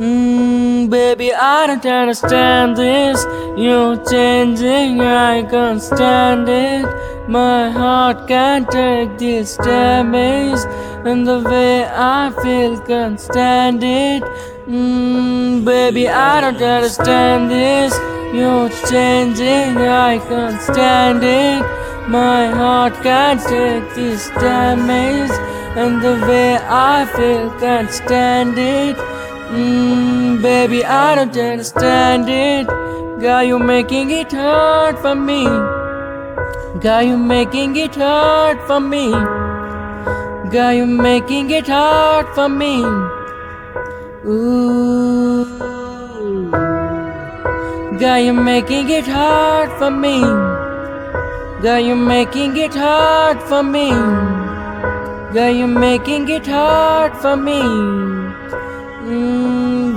Mm, baby, I don't understand this. You're changing, I can't stand it. My heart can't take this damage, and the way I feel can't stand it. Mm, baby, I don't understand this. You're changing, I can't stand it. My heart can't take this damage, and the way I feel can't stand it. Mm, baby, I don't understand it. Girl, you're making it hard for me. Girl, you're making it hard for me. Girl, you're making it hard for me. Ooh. Girl, you're making it hard for me. Girl, you're making it hard for me. Girl, you're making it hard for me. Mm,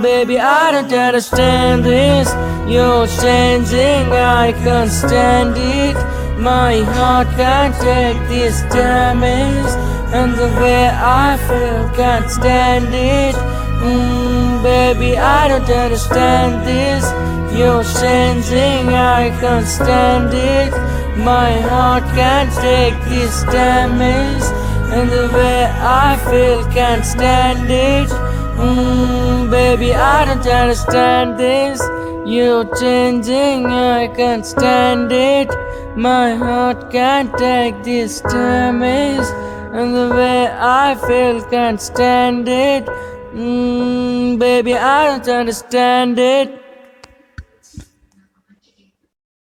baby, I don't understand this. You're changing, I can't stand it. My heart can't take this damage, and the way I feel can't stand it. Mm, baby, I don't understand this. You're changing, I can't stand it. My heart can't take this damage, and the way I feel can't stand it. Mm, baby, I don't understand this. You're changing, I can't stand it. My heart can't take this damage, and the way I feel can't stand it. Mm, baby, I don't understand it.